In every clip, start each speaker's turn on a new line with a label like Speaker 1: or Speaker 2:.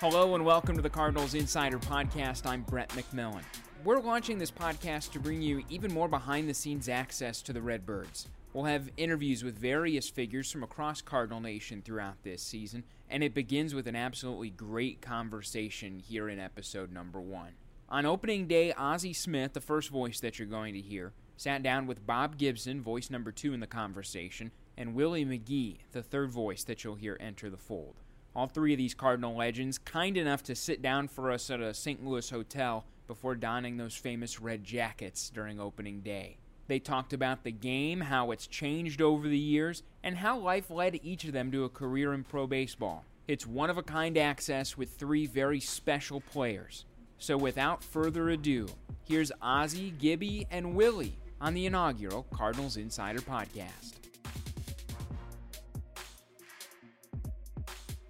Speaker 1: Hello and welcome to the Cardinals Insider Podcast. I'm Brett McMillan. We're launching this podcast to bring you even more behind the scenes access to the Redbirds. We'll have interviews with various figures from across Cardinal Nation throughout this season, and it begins with an absolutely great conversation here in episode number one. On opening day, Ozzie Smith, the first voice that you're going to hear, sat down with Bob Gibson, voice number two in the conversation, and Willie McGee, the third voice that you'll hear enter the fold. All three of these Cardinal legends kind enough to sit down for us at a St. Louis hotel before donning those famous red jackets during opening day. They talked about the game, how it's changed over the years, and how life led each of them to a career in pro baseball. It's one of a kind access with three very special players. So without further ado, here's Ozzie, Gibby, and Willie on the inaugural Cardinals Insider Podcast.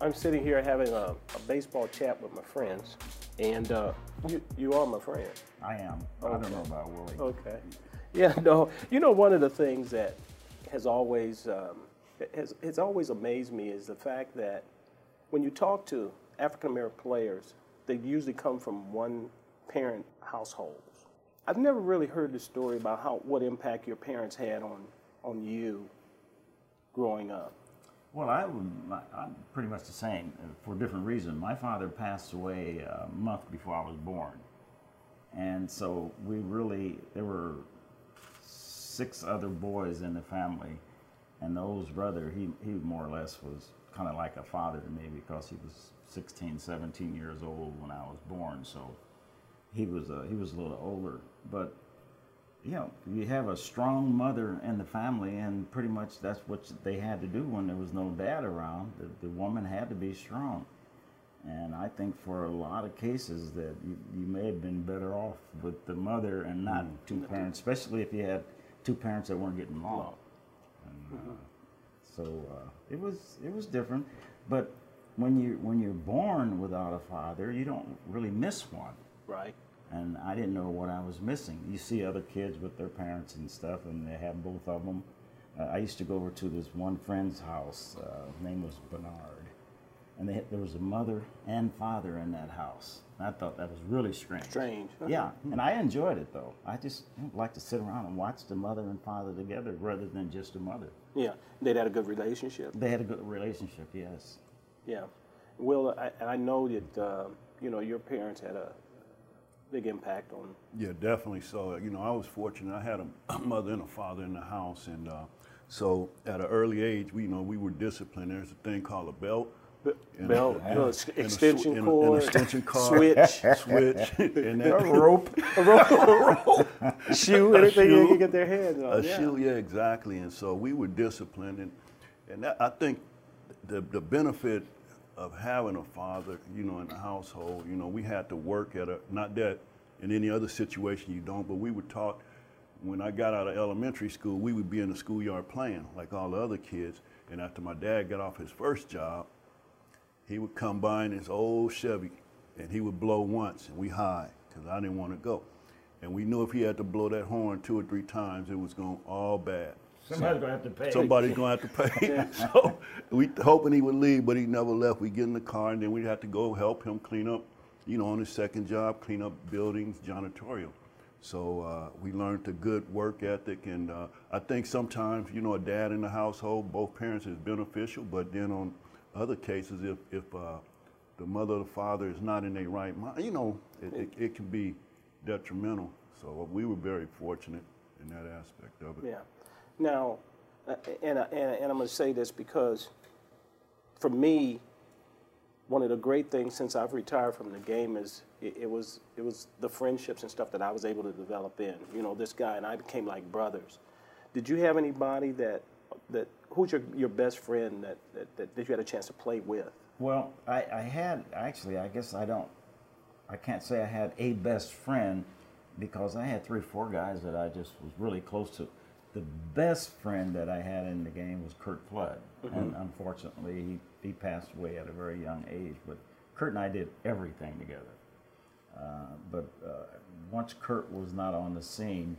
Speaker 2: I'm sitting here having a, a baseball chat with my friends, and uh, you, you are my friend.
Speaker 3: I am. I don't know about Willie.
Speaker 2: Okay. Yeah, no. You know, one of the things that has always um, has, has always amazed me is the fact that when you talk to African American players, they usually come from one parent households. I've never really heard the story about how what impact your parents had on on you growing up.
Speaker 3: Well, I I'm pretty much the same uh, for a different reason. My father passed away a month before I was born. And so we really, there were six other boys in the family. And the oldest brother, he, he more or less was kind of like a father to me because he was 16, 17 years old when I was born. So he was a, he was a little older. But you know, you have a strong mother in the family, and pretty much that's what they had to do when there was no dad around. The, the woman had to be strong. And I think for a lot of cases that you, you may have been better off with the mother and not mm. two parents, especially if you had two parents that weren't getting along. And, uh, so uh, it was it was different, but when you when you're born without a father, you don't really miss one.
Speaker 2: Right
Speaker 3: and I didn't know what I was missing. You see other kids with their parents and stuff, and they have both of them. Uh, I used to go over to this one friend's house. Uh, his name was Bernard, and they, there was a mother and father in that house. I thought that was really strange.
Speaker 2: Strange.
Speaker 3: yeah, and I enjoyed it though. I just like to sit around and watch the mother and father together rather than just the mother.
Speaker 2: Yeah, they had a good relationship.
Speaker 3: They had a good relationship, yes.
Speaker 2: Yeah, well, I, I know that uh, you know your parents had a big impact on.
Speaker 4: Yeah, definitely. So you know, I was fortunate. I had a mother and a father in the house, and uh, so at an early age, we you know we were disciplined. There's a thing called a belt.
Speaker 2: belt, a, uh, extension
Speaker 4: a,
Speaker 2: cord,
Speaker 4: extension cord,
Speaker 2: switch,
Speaker 4: switch,
Speaker 2: and that, a rope, a rope, a rope, shoe, anything shoe, you can get their hands on.
Speaker 4: A yeah. shoe, yeah, exactly. And so we were disciplined, and and that, I think the the benefit of having a father, you know, in the household. You know, we had to work at a, not that in any other situation you don't, but we were taught when I got out of elementary school, we would be in the schoolyard playing like all the other kids. And after my dad got off his first job, he would come by in his old Chevy and he would blow once and we hide because I didn't want to go. And we knew if he had to blow that horn two or three times, it was going all bad.
Speaker 3: Somebody's gonna have to pay.
Speaker 4: Somebody's gonna have to pay. so we hoping he would leave, but he never left. We get in the car and then we'd have to go help him clean up, you know, on his second job, clean up buildings, janitorial. So uh, we learned a good work ethic, and uh, I think sometimes, you know, a dad in the household, both parents is beneficial, but then on other cases, if if uh, the mother or the father is not in their right mind, you know, it, it, it can be detrimental. So we were very fortunate in that aspect of it.
Speaker 2: Yeah. Now, uh, and, and, and I'm going to say this because for me, one of the great things since I've retired from the game is it, it, was it was the friendships and stuff that I was able to develop in. You know, this guy and I became like brothers. Did you have anybody that that who's your, your best friend that, that, that, you had a chance to play with?
Speaker 3: Well, I, I had actually. I guess I don't. I can't say I had a best friend because I had three, or four guys that I just was really close to. The best friend that I had in the game was Curt Flood, and unfortunately, he, he passed away at a very young age. But Curt and I did everything together. Uh, but uh, once Curt was not on the scene,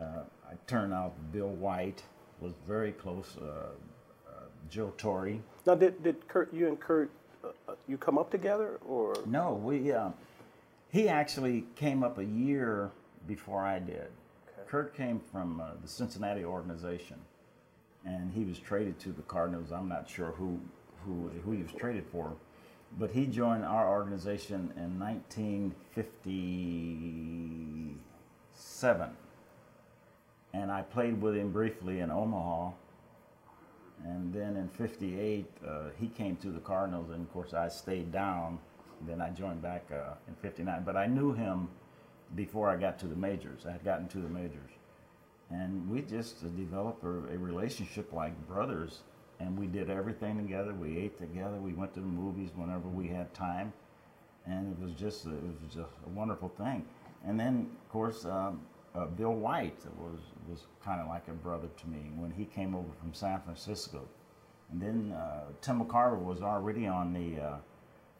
Speaker 3: uh, I turned out Bill White was very close. Uh, uh, Joe Torre.
Speaker 2: Now, did, did Curt, you and Curt, uh, uh, you come up together, or
Speaker 3: No, we. Uh, he actually came up a year before I did. Curt came from uh, the Cincinnati organization, and he was traded to the Cardinals. I'm not sure who who who he was traded for, but he joined our organization in 1957, and I played with him briefly in Omaha. And then in '58, uh, he came to the Cardinals, and of course I stayed down. Then I joined back uh, in '59. But I knew him before I got to the majors. I had gotten to the majors, and we just developed a, a relationship like brothers. And we did everything together. We ate together. We went to the movies whenever we had time, and it was just it was just a wonderful thing. And then of course. Um, uh, Bill White was was kind of like a brother to me when he came over from San Francisco, and then uh, Tim McCarver was already on the uh,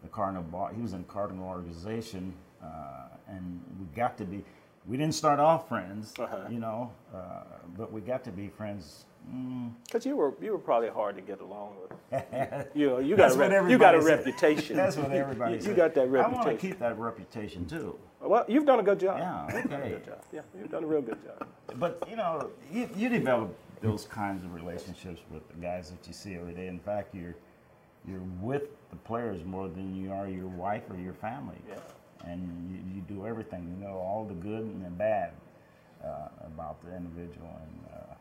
Speaker 3: the Cardinal bar. He was in Cardinal organization, uh, and we got to be. We didn't start off friends,
Speaker 2: Uh-huh.
Speaker 3: you know, uh, but we got to be friends. Mm,
Speaker 2: because you were you were probably hard to get along with. You know, you got a rep, you got a
Speaker 3: said.
Speaker 2: reputation.
Speaker 3: That's what everybody
Speaker 2: You, you got that reputation.
Speaker 3: I want to keep that reputation too.
Speaker 2: Well, you've done a good job.
Speaker 3: Yeah,
Speaker 2: You've done a
Speaker 3: okay.
Speaker 2: good job. Yeah, you've done a real good job.
Speaker 3: But you know, you, you develop those kinds of relationships with the guys that you see every day. In fact, you're you're with the players more than you are your wife or your family.
Speaker 2: Yeah.
Speaker 3: And you, you do everything. You know all the good and the bad uh, about the individual, and uh,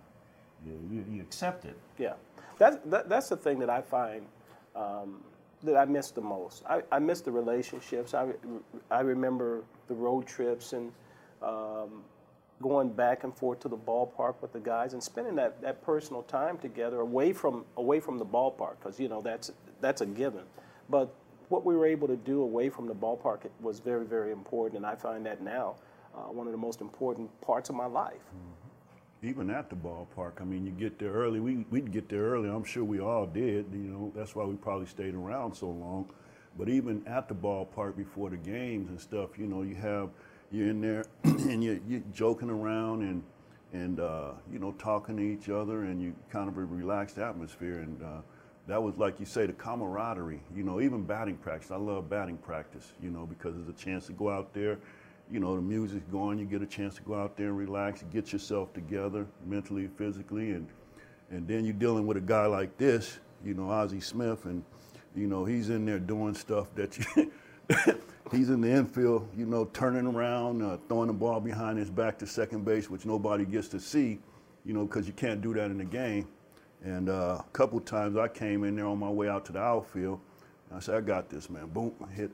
Speaker 3: you, you accept it.
Speaker 2: Yeah, that's that, that's the thing that I find um, that I miss the most. I, I miss the relationships. I, I remember the road trips and um, going back and forth to the ballpark with the guys and spending that, that personal time together away from away from the ballpark because you know that's that's a given. But what we were able to do away from the ballpark was very very important, and I find that now uh, one of the most important parts of my life.
Speaker 4: even at the ballpark. I mean, you get there early. We we'd get there early. I'm sure we all did. You know, that's why we probably stayed around so long. But even at the ballpark before the games and stuff, you know, you have you're in there and you're, you're joking around and and uh, you know talking to each other and you kind of a relaxed atmosphere and. Uh, that was like you say the camaraderie you know even batting practice. I love batting practice you know because it's a chance to go out there you know the music's going you get a chance to go out there and relax get yourself together mentally physically and and then you're dealing with a guy like this you know ozzie smith and you know he's in there doing stuff that you he's in the infield you know turning around uh, throwing the ball behind his back to second base which nobody gets to see you know because you can't do that in the game and uh, a couple times I came in there on my way out to the outfield. I said, I got this, man. Boom, hit.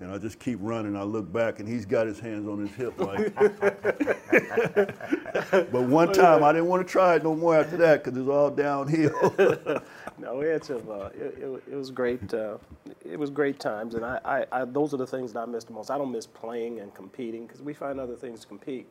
Speaker 4: And I just keep running. I look back, and he's got his hands on his hip. Like. but one time, I didn't want to try it no more after that because it's all downhill.
Speaker 2: No, it's uh, it, it, it was great. Uh, it was great times, and I, I, I, those are the things that I miss the most. I don't miss playing and competing because we find other things to compete.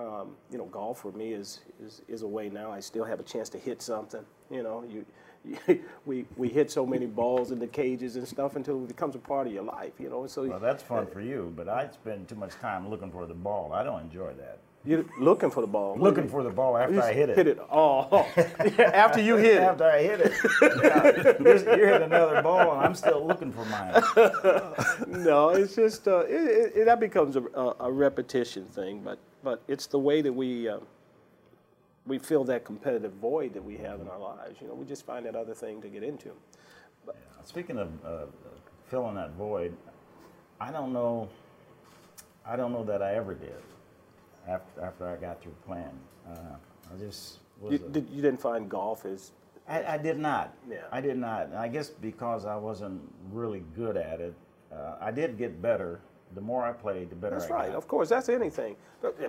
Speaker 2: Um, you know, golf for me is, is is a way now. I still have a chance to hit something. You know, you, you we we hit so many balls in the cages and stuff until it becomes a part of your life. You know, so
Speaker 3: Well, that's fun for you, but I spend too much time looking for the ball. I don't enjoy that.
Speaker 2: you're looking for the ball.
Speaker 3: Looking for the ball after I hit it.
Speaker 2: Hit it. Oh, after you hit it.
Speaker 3: After I hit it, yeah, you're, hitting another ball, and I'm still looking for mine.
Speaker 2: no, it's just uh, it, it, it, that becomes a, a, a repetition thing, but but it's the way that we uh, we fill that competitive void that we have in our lives. You know, we just find that other thing to get into.
Speaker 3: Speaking of uh, filling that void, I don't know. I don't know that I ever did. After after I got through playing, uh, I just was.
Speaker 2: You,
Speaker 3: a-
Speaker 2: did, you didn't find golf as
Speaker 3: I, I did not.
Speaker 2: Yeah.
Speaker 3: I did not. And I guess because I wasn't really good at it, uh, I did get better. The more I played, the better
Speaker 2: that's
Speaker 3: I
Speaker 2: right.
Speaker 3: got.
Speaker 2: Of course, that's anything.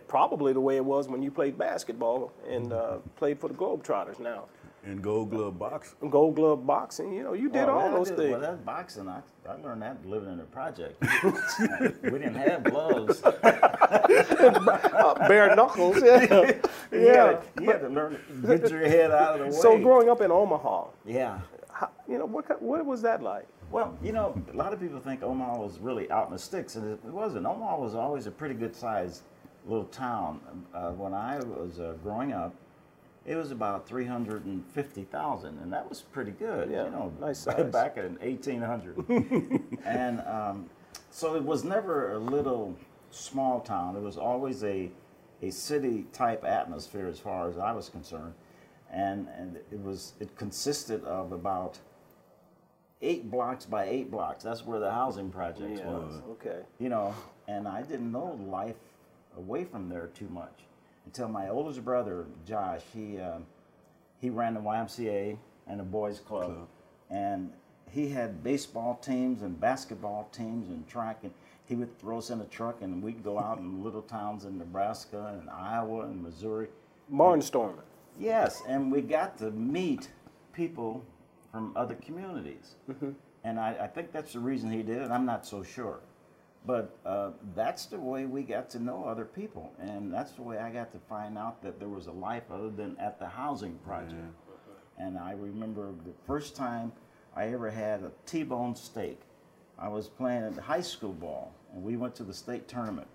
Speaker 2: Probably the way it was when you played basketball and uh, played for the Globetrotters. Now,
Speaker 4: And Gold Glove boxing.
Speaker 2: Gold Glove boxing. You know, you did
Speaker 3: Well,
Speaker 2: all those
Speaker 3: did-
Speaker 2: things.
Speaker 3: Well, that's boxing. I, I learned that living in a project. we didn't have gloves.
Speaker 2: Bare knuckles. Yeah.
Speaker 3: You
Speaker 2: yeah.
Speaker 3: had, to, you had to learn to get your head out of the way.
Speaker 2: So growing up in Omaha,
Speaker 3: yeah.
Speaker 2: how, you know, what what was that like?
Speaker 3: Well, you know, a lot of people think Omaha was really out in the sticks, and it it wasn't. Omaha was always a pretty good sized little town. Uh, when I was uh, growing up, it was about 350,000, and that was pretty good.
Speaker 2: Yeah,
Speaker 3: you know,
Speaker 2: nice
Speaker 3: back-
Speaker 2: size.
Speaker 3: back in 1800. and um, so it was never a little small town. It was always a a city type atmosphere as far as I was concerned, and and it was it consisted of about eight blocks by eight blocks. That's where the housing projects
Speaker 2: Yeah.
Speaker 3: was.
Speaker 2: Okay.
Speaker 3: You know, and I didn't know life away from there too much until my oldest brother Josh. He um, he ran the YMCA and the boys club, and he had baseball teams and basketball teams and track and. He would throw us in a truck and we'd go out in little towns in Nebraska and Iowa and Missouri.
Speaker 2: Barnstorming.
Speaker 3: Yes, and we got to meet people from other communities. And I, I think that's the reason he did it. I'm not so sure. But uh, that's the way we got to know other people. And that's the way I got to find out that there was a life other than at the housing project. And I remember the first time I ever had a T-bone steak. I was playing at high school ball, and we went to the state tournament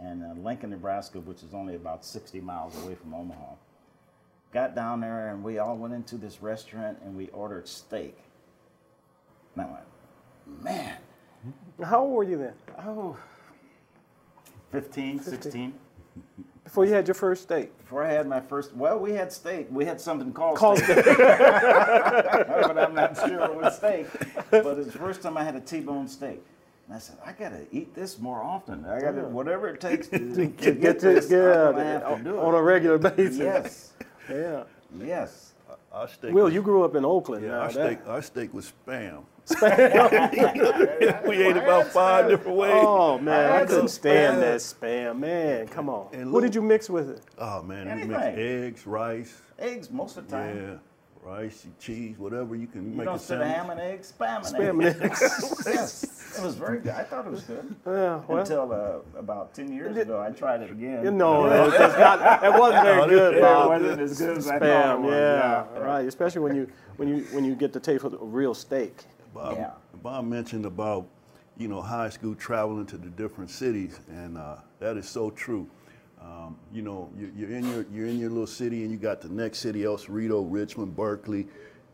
Speaker 3: in uh, Lincoln, Nebraska, which is only about 60 miles away from Omaha. Got down there, and we all went into this restaurant, and we ordered steak. And I went, man,
Speaker 2: How old were you then?
Speaker 3: oh, 15, 16.
Speaker 2: Before you had your first steak?
Speaker 3: Before I had my first, well, we had steak. We had something called
Speaker 2: Called
Speaker 3: steak. but I'm not sure it was steak. But it's the first time I had a T-bone steak. And I said, I got to eat this more often. I got to, whatever it takes to, to get,
Speaker 2: Get
Speaker 3: this,
Speaker 2: yeah,
Speaker 3: I'm gonna have to do
Speaker 2: on
Speaker 3: it.
Speaker 2: a regular basis.
Speaker 3: Yes,
Speaker 2: Yeah.
Speaker 3: yes.
Speaker 4: Our steak.
Speaker 2: Will,
Speaker 4: was-
Speaker 2: you grew up in Oakland.
Speaker 4: Yeah,
Speaker 2: now,
Speaker 4: our
Speaker 2: that-
Speaker 4: steak, our steak was spam. we ate about five different ways.
Speaker 2: Oh man, I
Speaker 3: had
Speaker 2: couldn't stand
Speaker 3: spam.
Speaker 2: that spam. Man, come on.
Speaker 4: And
Speaker 2: what
Speaker 4: look-
Speaker 2: did you mix with it?
Speaker 4: Oh man, we mix
Speaker 3: Anything.
Speaker 4: eggs, rice,
Speaker 3: Eggs most of the time.
Speaker 4: yeah, rice, cheese, whatever you can
Speaker 3: You
Speaker 4: make
Speaker 3: don't
Speaker 4: a
Speaker 3: sit a
Speaker 4: sandwich.
Speaker 3: ham and eggs, spam and
Speaker 2: Spam
Speaker 3: eggs.
Speaker 2: eggs.
Speaker 3: yes, it was very good. I thought it was good.
Speaker 2: Yeah, well,
Speaker 3: Until uh, about 10 years ago, I tried it again.
Speaker 2: you know, it was not, that wasn't very good,
Speaker 3: it
Speaker 2: Bob.
Speaker 3: wasn't as good as I thought it
Speaker 2: Spam,
Speaker 3: was.
Speaker 2: yeah,
Speaker 3: yeah.
Speaker 2: right. Especially when you when you when you get the taste of a real steak.
Speaker 4: Bob,
Speaker 3: Yeah.
Speaker 4: Bob mentioned about you know high school traveling to the different cities, and uh, that is so true. Um, you know, you, you're in your you're in your little city, and you got the next city, El Cerrito, Richmond, Berkeley,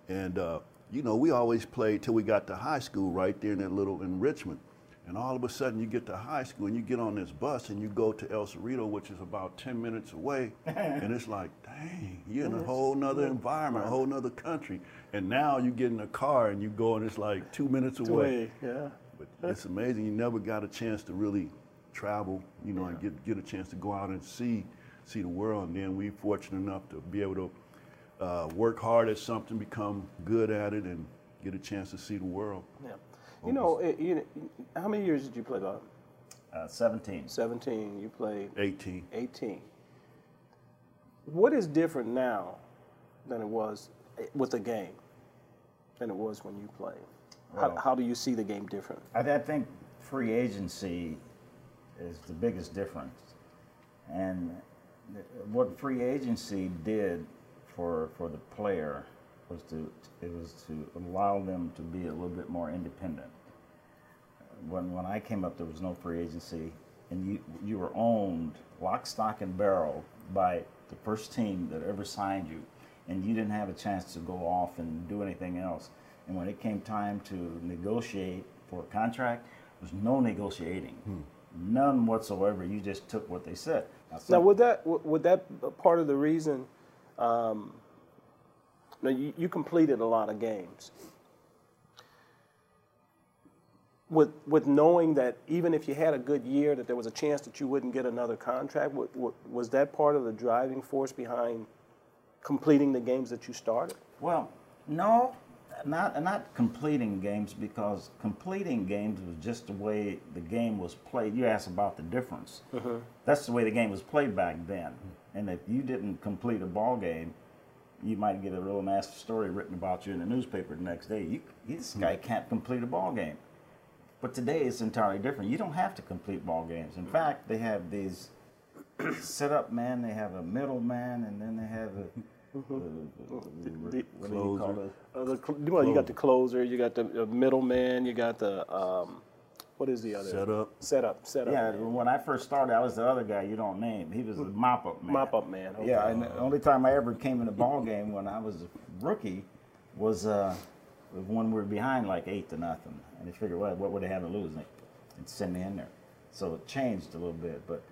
Speaker 4: and uh, you know we always played till we got to high school right there in that little in Richmond. And all of a sudden, you get to high school and you get on this bus and you go to El Cerrito, which is about 10 minutes away. and it's like, dang, you're in a whole nother environment, a whole nother country. And now you get in a car and you go and it's like two minutes away.
Speaker 2: Way, yeah.
Speaker 4: But it's amazing. You never got a chance to really travel, you know, and get, get a chance to go out and see see the world. And then we're fortunate enough to be able to uh, work hard at something, become good at it, and get a chance to see the world.
Speaker 2: Yeah. You know, it, you, how many years did you play, Bob?
Speaker 3: Uh, 17.
Speaker 2: 17. You played
Speaker 4: 18.
Speaker 2: 18. What is different now than it was with the game than it was when you played? How, how do you see the game different?
Speaker 3: I, I think free agency is the biggest difference. And what free agency did for, for the player was to, it was to allow them to be a little bit more independent. When, when I came up, there was no free agency, and you, you were owned lock, stock, and barrel by the first team that ever signed you, and you didn't have a chance to go off and do anything else. And when it came time to negotiate for a contract, there was no negotiating, hmm. None whatsoever. You just took what they said. Now,
Speaker 2: Now, would that would that part of the reason? Um, now, you, you completed a lot of games. With with knowing that even if you had a good year, that there was a chance that you wouldn't get another contract. wa- wa- was that part of the driving force behind completing the games that you started?
Speaker 3: Well, no, not not completing games because completing games was just the way the game was played. You asked about the difference. Mm-hmm. That's the way the game was played back then. And if you didn't complete a ball game, you might get a real nasty story written about you in the newspaper the next day. You, this hmm. guy can't complete a ball game. But today it's entirely different. You don't have to complete ball games. In hmm. fact, they have these set up man, they have a middle man, and then they have a.
Speaker 2: The- the-
Speaker 3: what do you?
Speaker 2: Uh, the, cl- well, you got the closer, you got the uh, middleman, you got the um, what is the other
Speaker 4: Setup.
Speaker 2: Setup, setup.
Speaker 3: Yeah,
Speaker 2: man.
Speaker 3: when I first started, I was the other guy you don't name. He was the mop up man.
Speaker 2: Mop up man. Okay.
Speaker 3: Yeah, and the only time I ever came in a ball game when I was a rookie was uh, when we were behind like eight to nothing, and they figured, well, what would they have to lose? And and send me in there. So it changed a little bit, but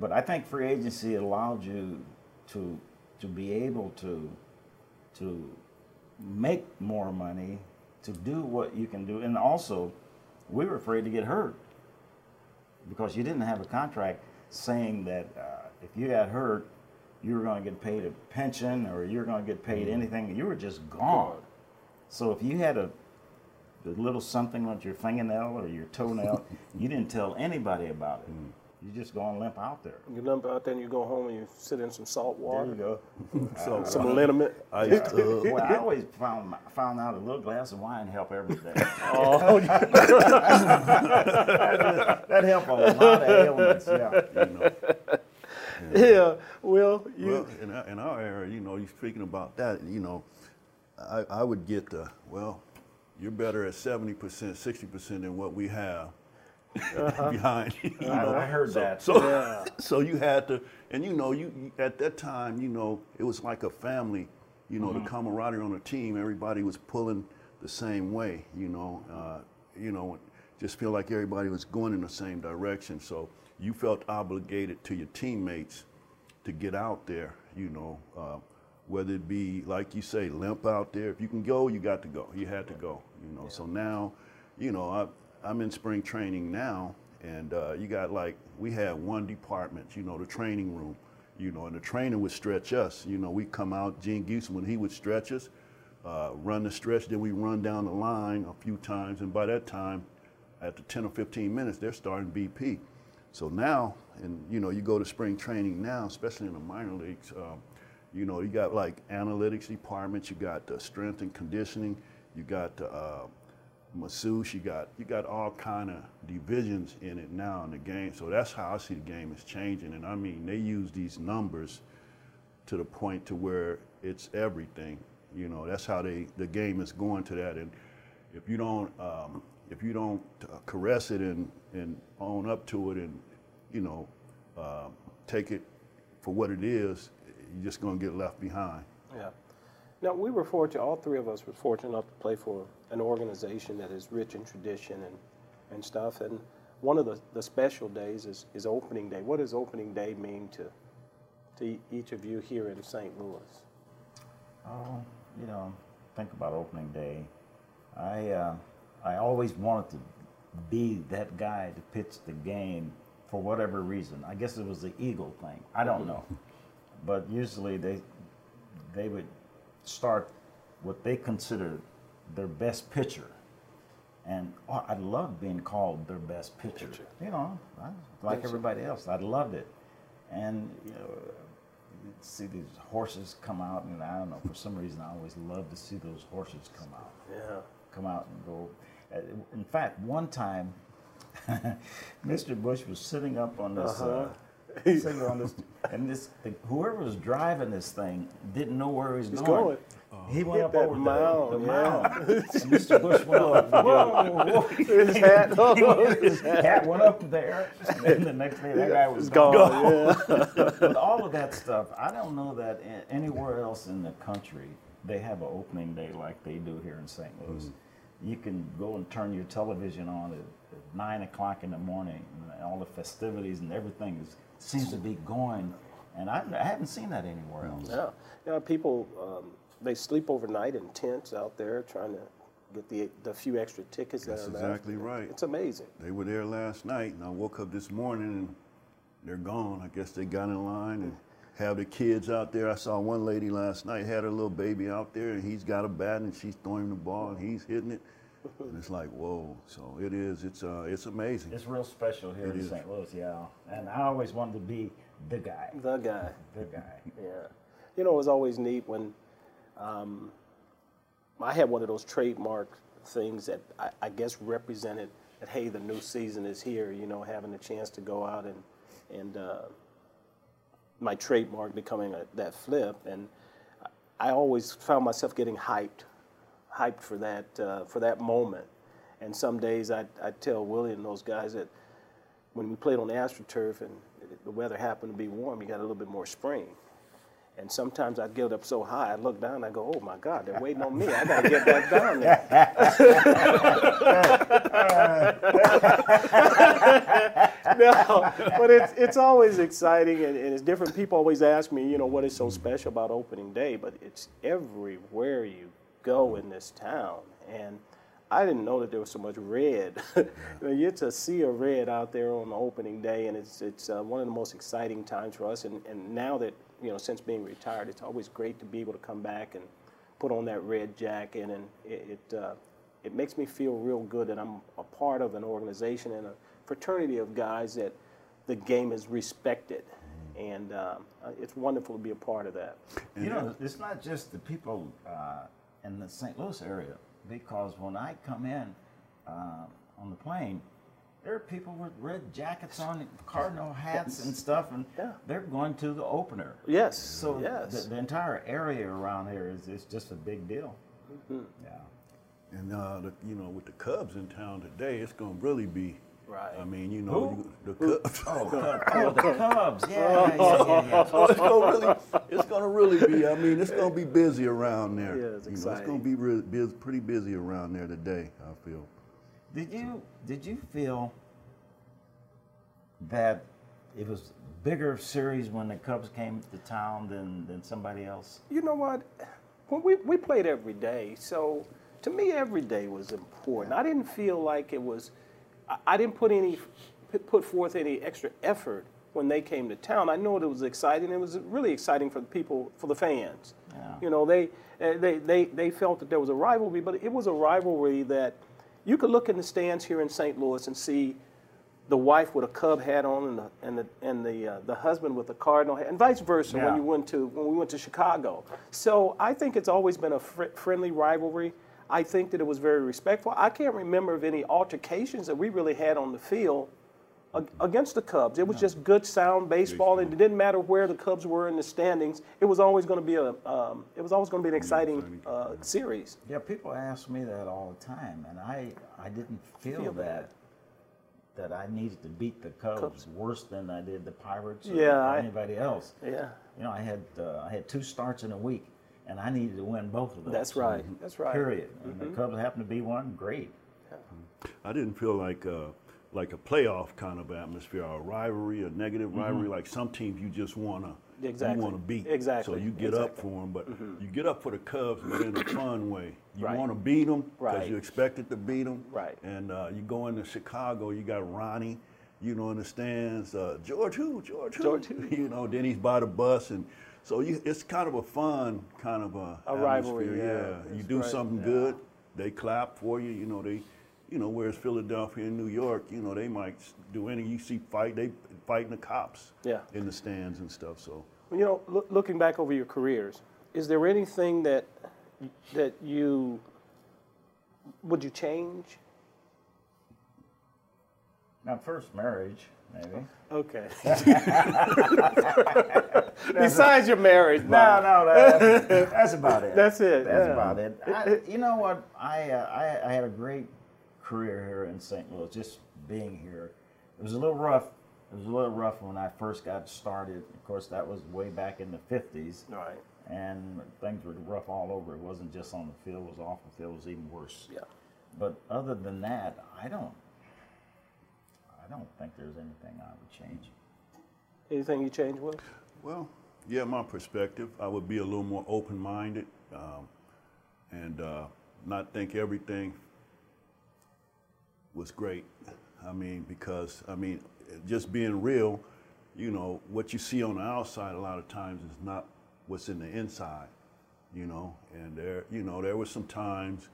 Speaker 3: but I think free agency allowed you to to be able to to make more money, to do what you can do, and also we were afraid to get hurt because you didn't have a contract saying that uh, if you got hurt, you were going to get paid a pension or you're going to get paid anything. You were just gone. So if you had a, a little something on your fingernail or your toenail, you didn't tell anybody about it. You just go and limp out there.
Speaker 2: You limp out there and you go home and you sit in some salt water.
Speaker 3: There
Speaker 2: water,
Speaker 3: you go.
Speaker 4: So
Speaker 2: some liniment.
Speaker 4: ice tub.
Speaker 3: Well, I always found found out a little glass of wine help every day.
Speaker 2: Oh,
Speaker 3: that helped a lot of ailments. Yeah.
Speaker 4: You know.
Speaker 2: yeah. Well, you.
Speaker 4: Well, in our, in our era, you know, you're speaking about that, you know, I, I would get the, well, you're better at 70%, 60% than what we have behind you. you
Speaker 3: I-
Speaker 4: know.
Speaker 3: I heard
Speaker 4: so,
Speaker 3: that.
Speaker 4: So, so you had to, and you know, you at that time, you know, it was like a family, you know, the camaraderie on the team, everybody was pulling the same way, you know, uh, you know, just feel like everybody was going in the same direction. So you felt obligated to your teammates to get out there, you know, uh, whether it be like you say, limp out there. If you can go, you got to go. You had to go, you know. So now, you know, I, I'm in spring training now, and uh, you got like we had one department, you know, the training room, you know, and the trainer would stretch us. You know, we come out, Gene Gieselman, he would stretch us, uh, run the stretch, then we run down the line a few times, and by that time, after 10 or 15 minutes, they're starting BP. So now, and you know, you go to spring training now, especially in the minor leagues. Um, you know, you got like analytics departments, you got the strength and conditioning, you got the uh, masseuse, you got you got all kind of divisions in it now in the game. So that's how I see the game is changing. And I mean, they use these numbers to the point to where it's everything. You know, that's how they the game is going to that. And if you don't um, if you don't uh, caress it and and own up to it and you know uh, take it for what it is, you're just to get left behind.
Speaker 2: Yeah. Now we were fortunate. All three of us were fortunate enough to play for an organization that is rich in tradition and, and stuff. And one of the, the special days is, is opening day. What does opening day mean to to each of you here in St. Louis?
Speaker 3: Oh, you know, think about opening day. I uh, I always wanted to be that guy to pitch the game for whatever reason. I guess it was the Eagle thing. I don't know, but usually they they would start what they considered their best pitcher. And oh, I loved being called their best pitcher. You know, I, like everybody else, I loved it. And you know, see these horses come out, and I don't know for some reason I always love to see those horses come out,
Speaker 2: Yeah.
Speaker 3: come out and go. Uh, In fact, one time, Mr. Busch was sitting up on this. uh sitting on this, and this the, whoever was driving this thing didn't know where he was
Speaker 2: He's
Speaker 3: going.
Speaker 2: going.
Speaker 3: He went
Speaker 2: Hit
Speaker 3: up over the-
Speaker 2: mound,
Speaker 3: the,
Speaker 2: yeah.
Speaker 3: mound, and Mr. Busch went up. Whoa, whoa.
Speaker 2: His hat.
Speaker 3: His hat went up there, and then the next day that guy was gone.
Speaker 2: gone. Yeah.
Speaker 3: But all of that stuff, I don't know that anywhere else in the country they have an opening day like they do here in St. Louis. Mm. You can go and turn your television on at, at nine o'clock in the morning, and all the festivities and everything is, seems to be going. And I, I haven't seen that anywhere else.
Speaker 2: Yeah. You know, people um, they sleep overnight in tents out there trying to get the the few extra tickets
Speaker 4: That's
Speaker 2: that are left.
Speaker 4: exactly right.
Speaker 2: It's amazing.
Speaker 4: They were there last night, and I woke up this morning and they're gone. I guess they got in line and have the kids out there. I saw one lady last night had her little baby out there, and he's got a bat and she's throwing the ball and he's hitting it. And it's like, whoa! So it is. It's uh, it's amazing.
Speaker 3: It's real special here
Speaker 4: It
Speaker 3: in
Speaker 4: is.
Speaker 3: St. Louis, yeah. And I always wanted to be the guy,
Speaker 2: The guy.
Speaker 3: the guy.
Speaker 2: Yeah. You know, it was always neat when um, I had one of those trademark things that I, I guess represented that hey, the new season is here. You know, having the chance to go out and and uh, my trademark becoming a, that flip, and I always found myself getting hyped, hyped for that uh, for that moment. And some days I I tell Willie and those guys that when we played on the AstroTurf and the weather happened to be warm, you got a little bit more spring. And sometimes I'd get up so high, I look down, I go, oh my God, they're waiting on me. I got to get back down there. no, but it's, it's always exciting, and, and it's different. People always ask me, you know, what is so special about opening day, but it's everywhere you go in this town. And I didn't know that there was so much red. you get to see a red out there on the opening day, and it's, it's uh, one of the most exciting times for us. And, and now that you know, since being retired, it's always great to be able to come back and put on that red jacket, and it it, uh, it makes me feel real good that I'm a part of an organization and a fraternity of guys that the game is respected, and um, uh, it's wonderful to be a part of that.
Speaker 3: You know, it's not just the people uh, in the St. Louis area, because when I come in uh, on the plane, there are people with red jackets on, cardinal hats and stuff, and
Speaker 2: Yeah.
Speaker 3: they're going to the opener.
Speaker 2: Yes.
Speaker 3: So
Speaker 2: yes.
Speaker 3: the, the entire area around here is, is just a big deal.
Speaker 2: Mm-hmm.
Speaker 3: Yeah.
Speaker 4: And uh, the, you know, with the Cubs in town today, it's going to really be.
Speaker 2: Right.
Speaker 4: I mean, you know, you, the Cubs.
Speaker 3: Oh, Cub- oh, the Cubs. Yeah, yeah, yeah, yeah, yeah.
Speaker 4: So it's gonna really, it's gonna really be. I mean, it's gonna be busy around there.
Speaker 2: Yeah, it's
Speaker 4: you know, it's gonna be real, bus pretty busy around there today. I feel.
Speaker 3: Did you did you feel that it was bigger series when the Cubs came to town than, than somebody else?
Speaker 2: You know what? When we, we played every day, so to me, every day was important. I didn't feel like it was, I, didn't put any, put forth any extra effort when they came to town. I know it was exciting. It was really exciting for the people, for the fans.
Speaker 3: Yeah.
Speaker 2: You know, they, uh, they, they, they felt that there was a rivalry, but it was a rivalry that you could look in the stands here in St. Louis and see the wife with a Cub hat on and the and the and the uh, the husband with a Cardinal hat, and vice versa
Speaker 3: Yeah.
Speaker 2: when you went to when we went to Chicago. So I think it's always been a fr- friendly rivalry. I think that it was very respectful. I can't remember of any altercations that we really had on the field against the Cubs. It was just good, sound baseball, and it didn't matter where the Cubs were in the standings. It was always going to be a um, it was always going to be an exciting uh, series.
Speaker 3: Yeah, people ask me that all the time, and I, I didn't feel,
Speaker 2: Feel
Speaker 3: that
Speaker 2: that.
Speaker 3: that I needed to beat the Cubs,
Speaker 2: Cubs.
Speaker 3: worse than I did the Pirates or,
Speaker 2: Yeah,
Speaker 3: or
Speaker 2: I-
Speaker 3: anybody else.
Speaker 2: Yeah,
Speaker 3: You know, I had uh, I had two starts in a week, and I needed to win both of those.
Speaker 2: that's right. That's right.
Speaker 3: Period. And the Cubs happened to be one. Great.
Speaker 4: I didn't feel like uh, like a playoff kind of atmosphere, or a rivalry, a negative rivalry. Like some teams, you just wanna
Speaker 2: Exactly.
Speaker 4: you wanna beat.
Speaker 2: Exactly.
Speaker 4: So you get up for them, but you get up for the Cubs, but in a fun way. You
Speaker 2: Right.
Speaker 4: want to beat them because
Speaker 2: Right.
Speaker 4: you expected to beat them.
Speaker 2: Right.
Speaker 4: And uh, you go into Chicago, you got Ronnie, you know, in the stands. Uh, George who? George who?
Speaker 2: George who?
Speaker 4: You know, then he's by the bus, and so you, it's kind of a fun kind of a,
Speaker 2: A rivalry,
Speaker 4: atmosphere,
Speaker 2: yeah.
Speaker 4: Yeah. You do
Speaker 2: right.
Speaker 4: something good, they clap for you. You know, they, you know, whereas Philadelphia and New York, you know, they might do any. You see fight, they fighting the cops.
Speaker 2: Yeah.
Speaker 4: In the stands and stuff. So.
Speaker 2: You know, loo- looking back over your careers, is there anything that that you would you change?
Speaker 3: Now, first marriage, maybe.
Speaker 2: Okay. Besides your marriage,
Speaker 3: No, no, that, that's about it.
Speaker 2: That's it,
Speaker 3: That's
Speaker 2: yeah.
Speaker 3: about it. I, you know what? I, uh, I I had a great career here in St. Louis. Just being here, it was a little rough. It was a little rough when I first got started. Of course, that was way back in the '50s,
Speaker 2: Right.
Speaker 3: and things were rough all over. It wasn't just on the field; it was off the field. It was even worse.
Speaker 2: Yeah.
Speaker 3: But other than that, I don't. I don't think there's anything I would change.
Speaker 2: Anything you change with?
Speaker 4: Well, yeah, my perspective, I would be a little more open-minded um, and uh, not think everything was great. I mean, because I mean, just being real, you know, what you see on the outside a lot of times is not what's in the inside. You know, and there, you know, there were some times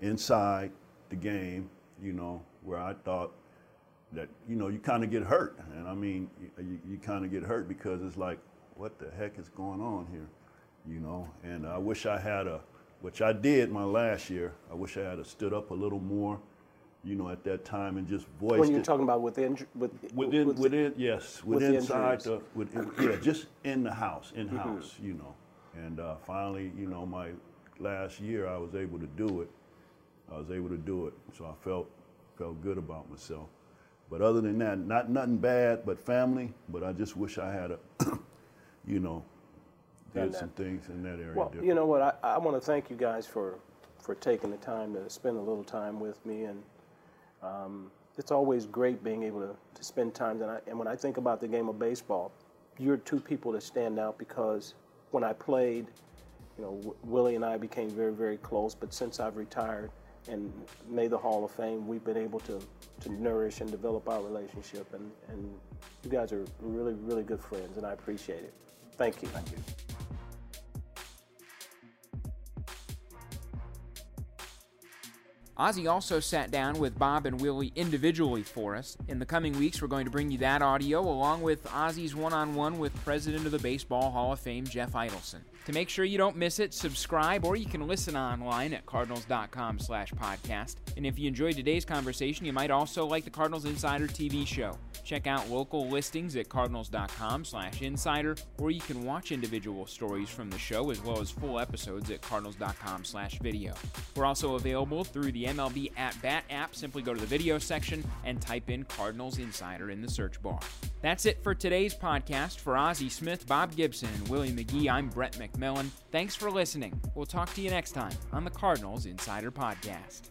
Speaker 4: inside the game, you know, where I thought that you know you kind of get hurt, and I mean you, you kind of get hurt because it's like, what the heck is going on here? you know. And I wish I had a, which I did my last year. I wish I had a stood up a little more, you know, at that time and just voiced
Speaker 2: When you're
Speaker 4: it.
Speaker 2: talking about within, with,
Speaker 4: Within,
Speaker 2: with-
Speaker 4: within, yes,
Speaker 2: with
Speaker 4: within
Speaker 2: the
Speaker 4: inside the, with, yeah, just in the house, in house,
Speaker 2: Mm-hmm.
Speaker 4: you know. And uh, finally, you know, my last year, I was able to do it. I was able to do it, so I felt felt good about myself. But other than that, not nothing bad, but family. But I just wish I had a, you know, did some things in that area.
Speaker 2: Well,
Speaker 4: different.
Speaker 2: you know what? I, I want to thank you guys for, for taking the time to spend a little time with me, and um, it's always great being able to, to spend time. And, I, and when I think about the game of baseball, you're two people that stand out because when I played, you know, W- Willie and I became very, very close. But since I've retired and made the Hall of Fame, we've been able to, to nourish and develop our relationship. And, and you guys are really, really good friends, and I appreciate it. Thank you. Thank you.
Speaker 1: Ozzie also sat down with Bob and Willie individually for us. In the coming weeks, we're going to bring you that audio along with Ozzie's one on one with President of the Baseball Hall of Fame, Jeff Idelson. To make sure you don't miss it, subscribe or you can listen online at cardinals.com slash podcast. And if you enjoyed today's conversation, you might also like the Cardinals Insider TV show. Check out local listings at cardinals.com slash insider, or you can watch individual stories from the show as well as full episodes at cardinals.com slash video. We're also available through the MLB At Bat app. Simply go to the video section and type in Cardinals Insider in the search bar. That's it for today's podcast. For Ozzie Smith, Bob Gibson, and Willie McGee, I'm Brett McMillan. Thanks for listening. We'll talk to you next time on the Cardinals Insider Podcast.